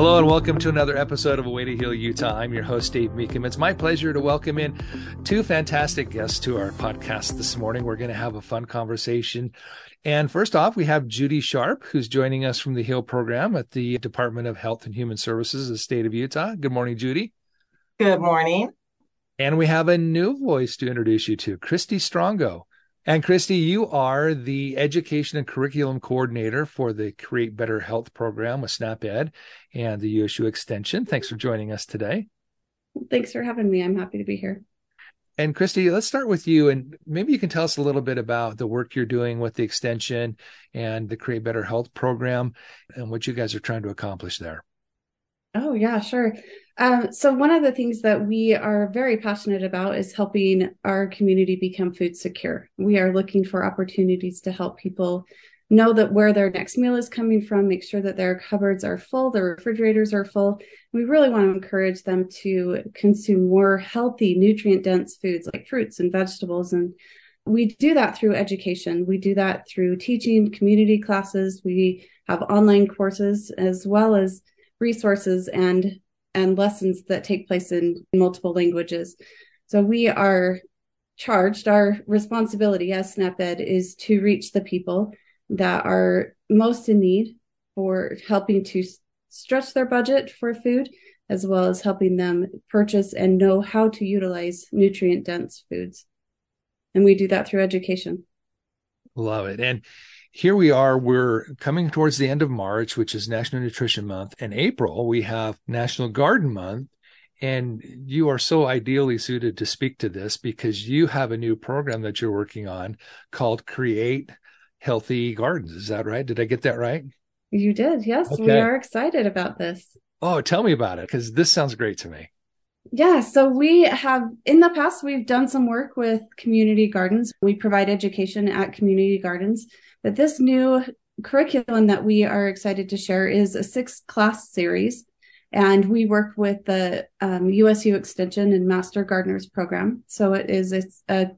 Hello and welcome to another episode of A Way to Heal Utah. I'm your host, Dave Meekum. It's my pleasure to welcome in two fantastic guests to our podcast this morning. We're going to have a fun conversation. And first off, we have Judy Sharpe, who's joining us from the HEAL program at the Department of Health and Human Services, the state of Utah. Good morning, Judy. Good morning. And we have a new voice to introduce you to, Kristi Strongo. And Kristi, you are the education and curriculum coordinator for the Create Better Health program with SNAP-Ed and the USU Extension. Thanks for joining us today. Thanks for having me. I'm happy to be here. And Kristi, let's start with you, and maybe you can tell us a little bit about the work you're doing with the Extension and the Create Better Health program and what you guys are trying to accomplish there. Oh, yeah, sure. Um, so, one of the things that we are very passionate about is helping our community become food secure. We are looking for opportunities to help people know that where their next meal is coming from, make sure that their cupboards are full, their refrigerators are full. We really want to encourage them to consume more healthy, nutrient dense foods like fruits and vegetables. And we do that through education. We do that through teaching community classes. We have online courses as well as resources and and lessons that take place in multiple languages. So we are charged, our responsibility as SNAP-Ed is to reach the people that are most in need for helping to stretch their budget for food, as well as helping them purchase and know how to utilize nutrient dense foods. And we do that through education. Love it. And here we are, we're coming towards the end of March, which is National Nutrition Month. And April, we have National Garden Month. And you are so ideally suited to speak to this because you have a new program that you're working on called Create Healthy Gardens. Is that right? Did I get that right? You did. Yes. Okay. We are excited about this. Oh, tell me about it because this sounds great to me. Yeah, so we have in the past we've done some work with community gardens. We provide education at community gardens but this new curriculum that we are excited to share is a six class series. And we work with the um, USU Extension and Master Gardeners program. So it is it's a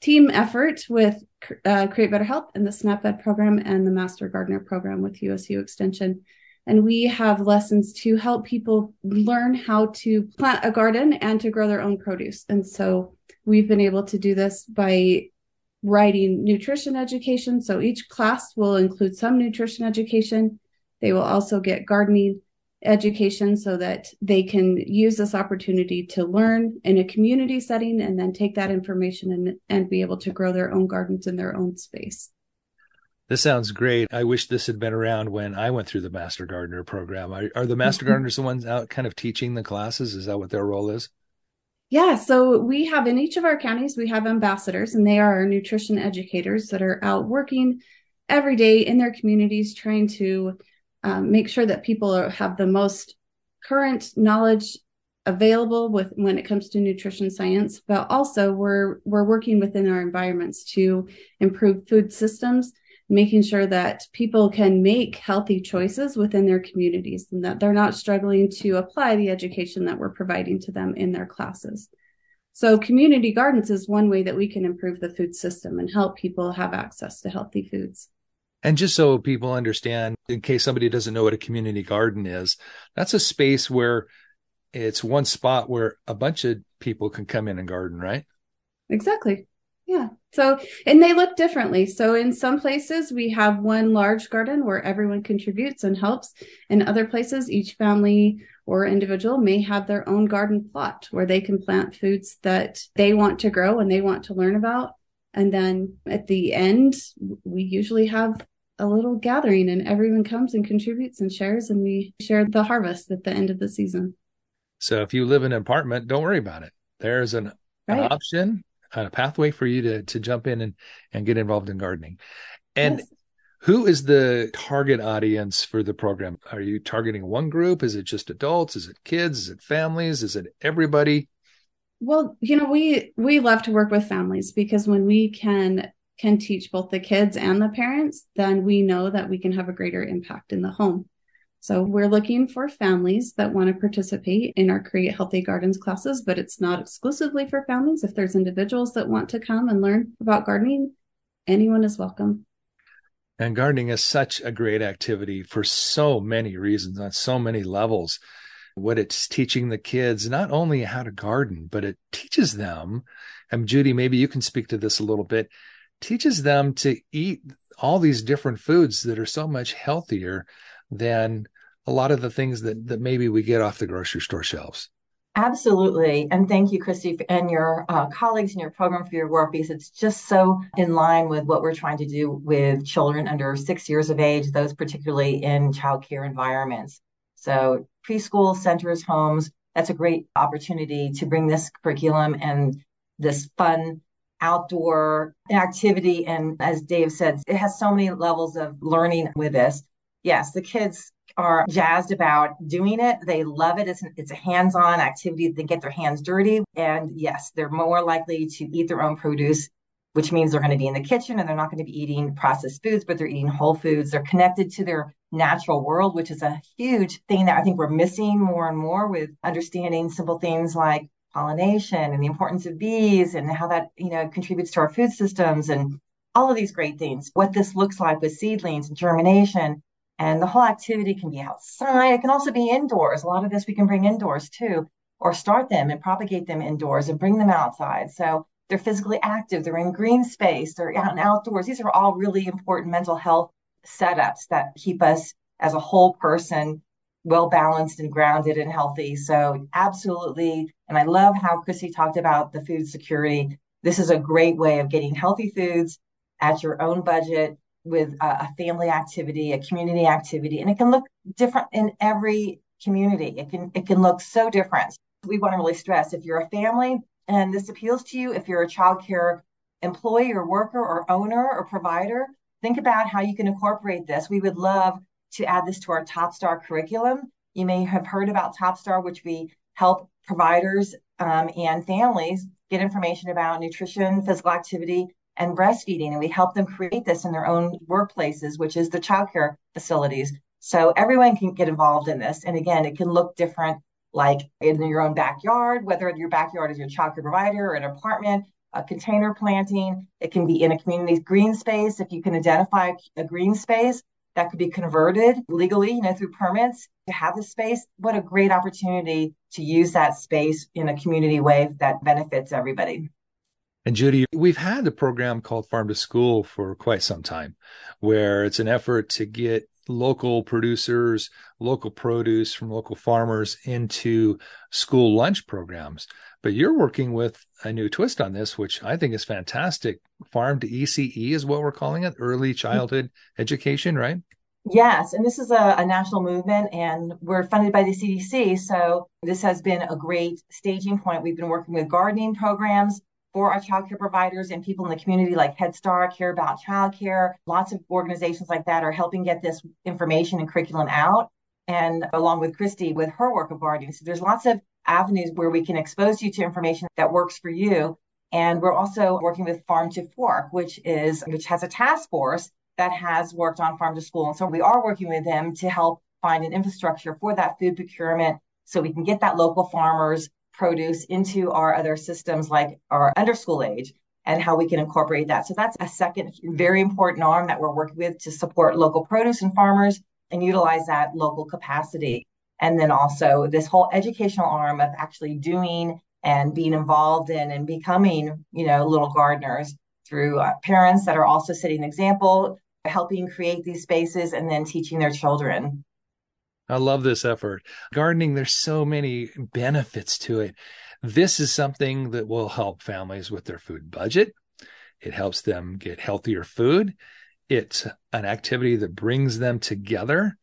team effort with uh, Create Better Health and the SNAP-Ed program and the Master Gardener program with USU Extension. And we have lessons to help people learn how to plant a garden and to grow their own produce. And so we've been able to do this by writing nutrition education. So each class will include some nutrition education. They will also get gardening education so that they can use this opportunity to learn in a community setting and then take that information and, and be able to grow their own gardens in their own space. This sounds great. I wish this had been around when I went through the Master Gardener program. Are, are the Master Gardeners the ones out kind of teaching the classes? Is that what their role is? Yeah, so we have in each of our counties, we have ambassadors, and they are our nutrition educators that are out working every day in their communities, trying to um, make sure that people are, have the most current knowledge available with when it comes to nutrition science. But also, we're we're working within our environments to improve food systems making sure that people can make healthy choices within their communities and that they're not struggling to apply the education that we're providing to them in their classes. So community gardens is one way that we can improve the food system and help people have access to healthy foods. And just so people understand, in case somebody doesn't know what a community garden is, that's a space where it's one spot where a bunch of people can come in and garden, right? Exactly. Yeah. So, and they look differently. So, in some places, we have one large garden where everyone contributes and helps. In other places, each family or individual may have their own garden plot where they can plant foods that they want to grow and they want to learn about. And then at the end, we usually have a little gathering and everyone comes and contributes and shares, and we share the harvest at the end of the season. So, if you live in an apartment, don't worry about it. There's an, right. an option a pathway for you to to jump in and and get involved in gardening. And yes. who is the target audience for the program? Are you targeting one group? Is it just adults? Is it kids? Is it families? Is it everybody? Well, you know, we we love to work with families because when we can can teach both the kids and the parents, then we know that we can have a greater impact in the home. So we're looking for families that want to participate in our Create Healthy Gardens classes, but it's not exclusively for families. If there's individuals that want to come and learn about gardening, anyone is welcome. And gardening is such a great activity for so many reasons on so many levels. What it's teaching the kids, not only how to garden, but it teaches them, and Judy, maybe you can speak to this a little bit, teaches them to eat all these different foods that are so much healthier than a lot of the things that, that maybe we get off the grocery store shelves. Absolutely. And thank you, Kristi, and your uh, colleagues in your program for your work because it's just so in line with what we're trying to do with children under six years of age, those particularly in childcare environments. So, preschool centers, homes, that's a great opportunity to bring this curriculum and this fun outdoor activity. And as Dave said, it has so many levels of learning with this. Yes, the kids are jazzed about doing it. They love it. It's, it's a hands on activity. They get their hands dirty. And yes, they're more likely to eat their own produce, which means they're going to be in the kitchen and they're not going to be eating processed foods, but they're eating whole foods. They're connected to their natural world, which is a huge thing that I think we're missing more and more with understanding simple things like pollination and the importance of bees and how that, you know, contributes to our food systems and all of these great things. What this looks like with seedlings and germination and the whole activity can be outside. It can also be indoors. A lot of this we can bring indoors too, or start them and propagate them indoors and bring them outside. So they're physically active, they're in green space, they're out and outdoors. These are all really important mental health setups that keep us as a whole person well balanced and grounded and healthy. So, absolutely. And I love how Chrissy talked about the food security. This is a great way of getting healthy foods at your own budget with a, a family activity, a community activity, and it can look different in every community. It can it can look so different. We want to really stress if you're a family and this appeals to you, if you're a child care employee or worker or owner or provider, think about how you can incorporate this. We would love to add this to our Top Star curriculum. You may have heard about Top Star, which we help providers um, and families get information about nutrition, physical activity, and breastfeeding. And we help them create this in their own workplaces, which is the childcare facilities. So everyone can get involved in this. And again, it can look different, like in your own backyard, whether your backyard is your childcare provider or an apartment, a container planting. It can be in a community green space. If you can identify a green space that could be converted legally, you know, through permits to have the space, what a great opportunity to use that space in a community way that benefits everybody. And Judy, we've had a program called Farm to School for quite some time, where it's an effort to get local producers, local produce from local farmers into school lunch programs. But you're working with a new twist on this, which I think is fantastic. Farm to ECE is what we're calling it, early mm-hmm. childhood education, right? Yes, and this is a, a, national movement, and we're funded by the CDC. So this has been a great staging point. We've been working with gardening programs for our childcare providers and people in the community like Head Start, Care About Childcare. Lots of organizations like that are helping get this information and curriculum out. And along with Kristi with her work of gardening. So there's lots of avenues where we can expose you to information that works for you. And we're also working with Farm to Fork, which is which has a task force that has worked on farm to school. And so we are working with them to help find an infrastructure for that food procurement so we can get that local farmers produce into our other systems like our underschool age and how we can incorporate that. So that's a second very important arm that we're working with to support local produce and farmers and utilize that local capacity. And then also this whole educational arm of actually doing and being involved in and becoming, you know, little gardeners through uh, parents that are also setting an example, helping create these spaces and then teaching their children. I love this effort. Gardening, there's so many benefits to it. This is something that will help families with their food budget. It helps them get healthier food. It's an activity that brings them together.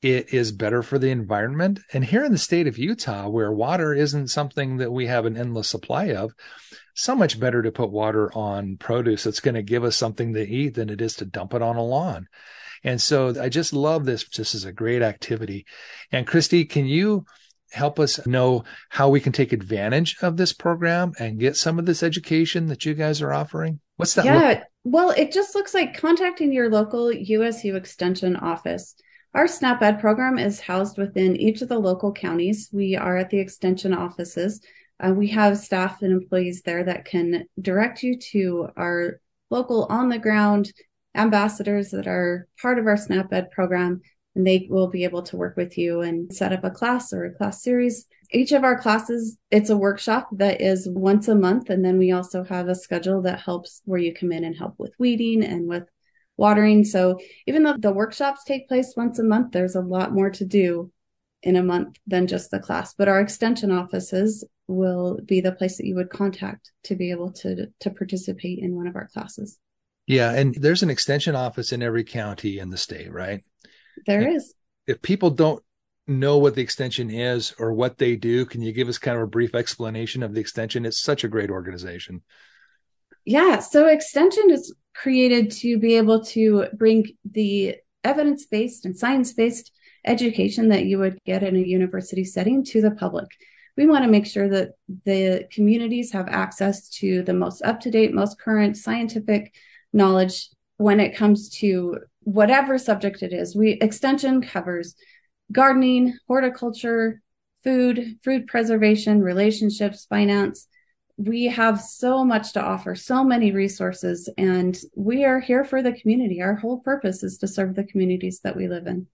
It is better for the environment. And here in the state of Utah, where water isn't something that we have an endless supply of, so much better to put water on produce that's going to give us something to eat than it is to dump it on a lawn. And so I just love this. This is a great activity. And Kristi, can you help us know how we can take advantage of this program and get some of this education that you guys are offering? What's that? Yeah. Well, it just looks like contacting your local USU Extension office. Our SNAP Ed program is housed within each of the local counties. We are at the Extension offices. Uh, we have staff and employees there that can direct you to our local on the ground ambassadors that are part of our SNAP Ed program, and they will be able to work with you and set up a class or a class series. Each of our classes, it's a workshop that is once a month. And then we also have a schedule that helps where you come in and help with weeding and with watering. So even though the workshops take place once a month, there's a lot more to do in a month than just the class. But our extension offices will be the place that you would contact to be able to to participate in one of our classes. Yeah, and there's an extension office in every county in the state, right? There and is. If people don't know what the extension is or what they do, can you give us kind of a brief explanation of the extension? It's such a great organization. Yeah, so extension is created to be able to bring the evidence based and science based education that you would get in a university setting to the public. We want to make sure that the communities have access to the most up to date, most current scientific knowledge when it comes to whatever subject it is. We extension covers gardening, horticulture, food, food preservation, relationships, finance. We have so much to offer, so many resources, and we are here for the community. Our whole purpose is to serve the communities that we live in.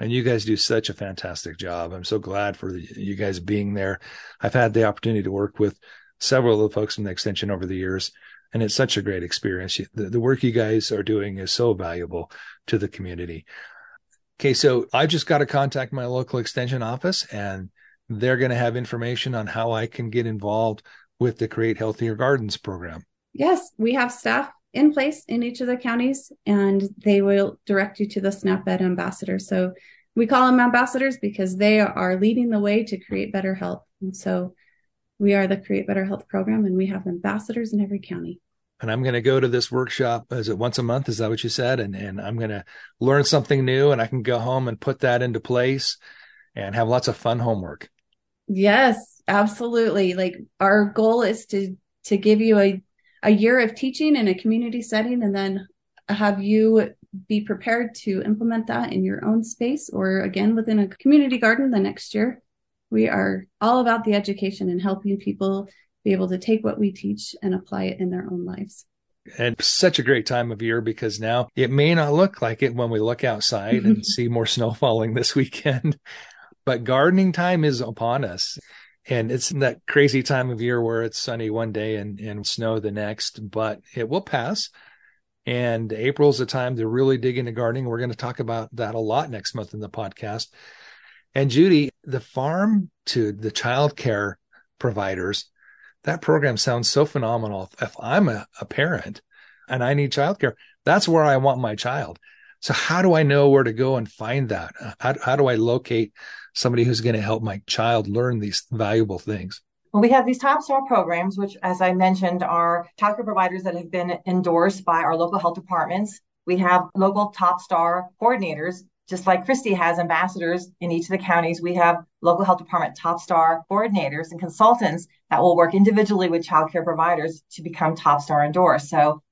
And you guys do such a fantastic job. I'm so glad for you guys being there. I've had the opportunity to work with several of the folks from the extension over the years, and it's such a great experience. The, the work you guys are doing is so valuable to the community. Okay, so I just got to contact my local extension office and they're going to have information on how I can get involved with the Create Healthier Gardens program. Yes, we have staff in place in each of the counties and they will direct you to the SNAP Ed ambassador. So we call them ambassadors because they are leading the way to create better health. And so we are the Create Better Health program and we have ambassadors in every county and I'm going to go to this workshop. Is it once a month? Is that what you said? And and I'm going to learn something new, and I can go home and put that into place, and have lots of fun homework. Yes, absolutely. Like our goal is to to give you a a year of teaching in a community setting, and then have you be prepared to implement that in your own space or again within a community garden the next year. We are all about the education and helping people be able to take what we teach and apply it in their own lives. And such a great time of year because now it may not look like it when we look outside and see more snow falling this weekend, but gardening time is upon us. And it's that crazy time of year where it's sunny one day and, and snow the next, but it will pass. And April's the time to really dig into gardening. We're going to talk about that a lot next month in the podcast. And Judy, the farm to the child care providers that program sounds so phenomenal. If I'm a, a parent and I need childcare, that's where I want my child. So how do I know where to go and find that? Uh, how, how do I locate somebody who's going to help my child learn these valuable things? Well, we have these top star programs, which, as I mentioned, are childcare providers that have been endorsed by our local health departments. We have local top star coordinators just like Kristi has ambassadors in each of the counties, we have local health department top star coordinators and consultants that will work individually with childcare providers to become top star endorsed. So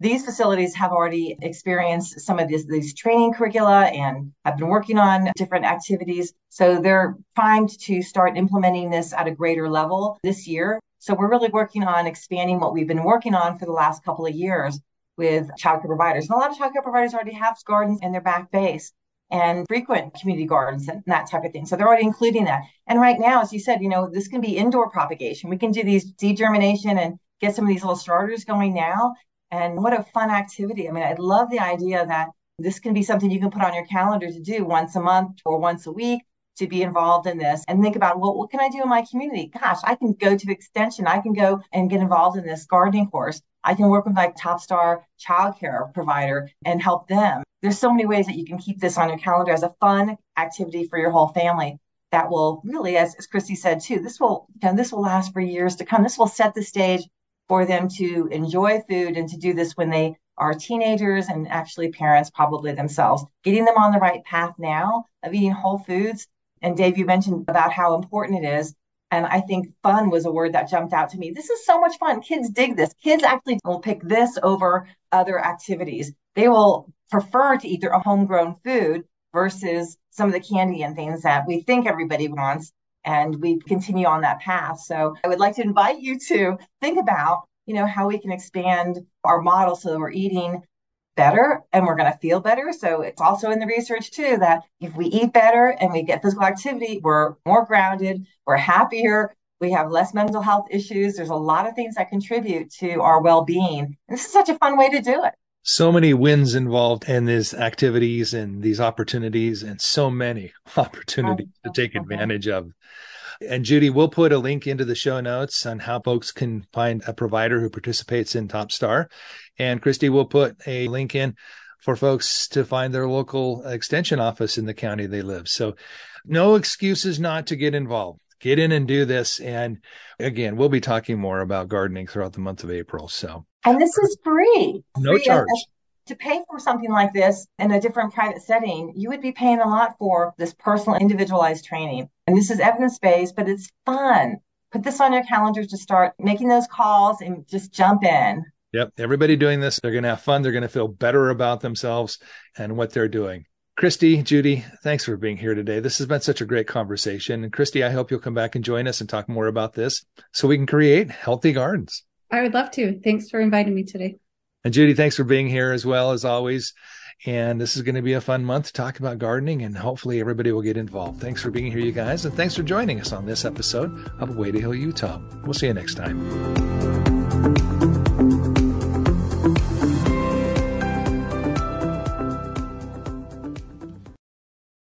these facilities have already experienced some of these, these training curricula and have been working on different activities. So they're primed to start implementing this at a greater level this year. So we're really working on expanding what we've been working on for the last couple of years with childcare providers. And a lot of childcare providers already have gardens in their back base and frequent community gardens and that type of thing. So they're already including that. And right now, as you said, you know, this can be indoor propagation. We can do these seed germination and get some of these little starters going now. And what a fun activity. I mean, I love the idea that this can be something you can put on your calendar to do once a month or once a week to be involved in this and think about, well, what can I do in my community? Gosh, I can go to extension. I can go and get involved in this gardening course. I can work with my top star childcare provider and help them there's so many ways that you can keep this on your calendar as a fun activity for your whole family that will really, as, as Kristi said too, this will you know, this will last for years to come. This will set the stage for them to enjoy food and to do this when they are teenagers and actually parents probably themselves. Getting them on the right path now of eating whole foods. And Dave, you mentioned about how important it is. And I think fun was a word that jumped out to me. This is so much fun. Kids dig this. Kids actually will pick this over other activities. They will prefer to eat their homegrown food versus some of the candy and things that we think everybody wants. And we continue on that path. So I would like to invite you to think about, you know, how we can expand our model so that we're eating better and we're going to feel better. So it's also in the research too that if we eat better and we get physical activity, we're more grounded, we're happier, we have less mental health issues. There's a lot of things that contribute to our well being. And this is such a fun way to do it. So many wins involved in these activities and these opportunities, and so many opportunities to oh, take advantage of. And Judy, we'll put a link into the show notes on how folks can find a provider who participates in Top Star. And Kristi will put a link in for folks to find their local extension office in the county they live. So no excuses not to get involved. Get in and do this. And again, we'll be talking more about gardening throughout the month of April. So, and this is free. No free charge to pay for something like this in a different private setting, you would be paying a lot for this personal individualized training. And this is evidence based, but it's fun. Put this on your calendar to start making those calls and just jump in. Yep. Everybody doing this, they're going to have fun. They're going to feel better about themselves and what they're doing. Kristi, Judy, thanks for being here today. This has been such a great conversation. And Kristi, I hope you'll come back and join us and talk more about this so we can create healthy gardens. I would love to. Thanks for inviting me today. And Judy, thanks for being here as well as always. And this is going to be a fun month to talk about gardening, and hopefully everybody will get involved. Thanks for being here, you guys, and thanks for joining us on this episode of Way to Heal, Utah. We'll see you next time.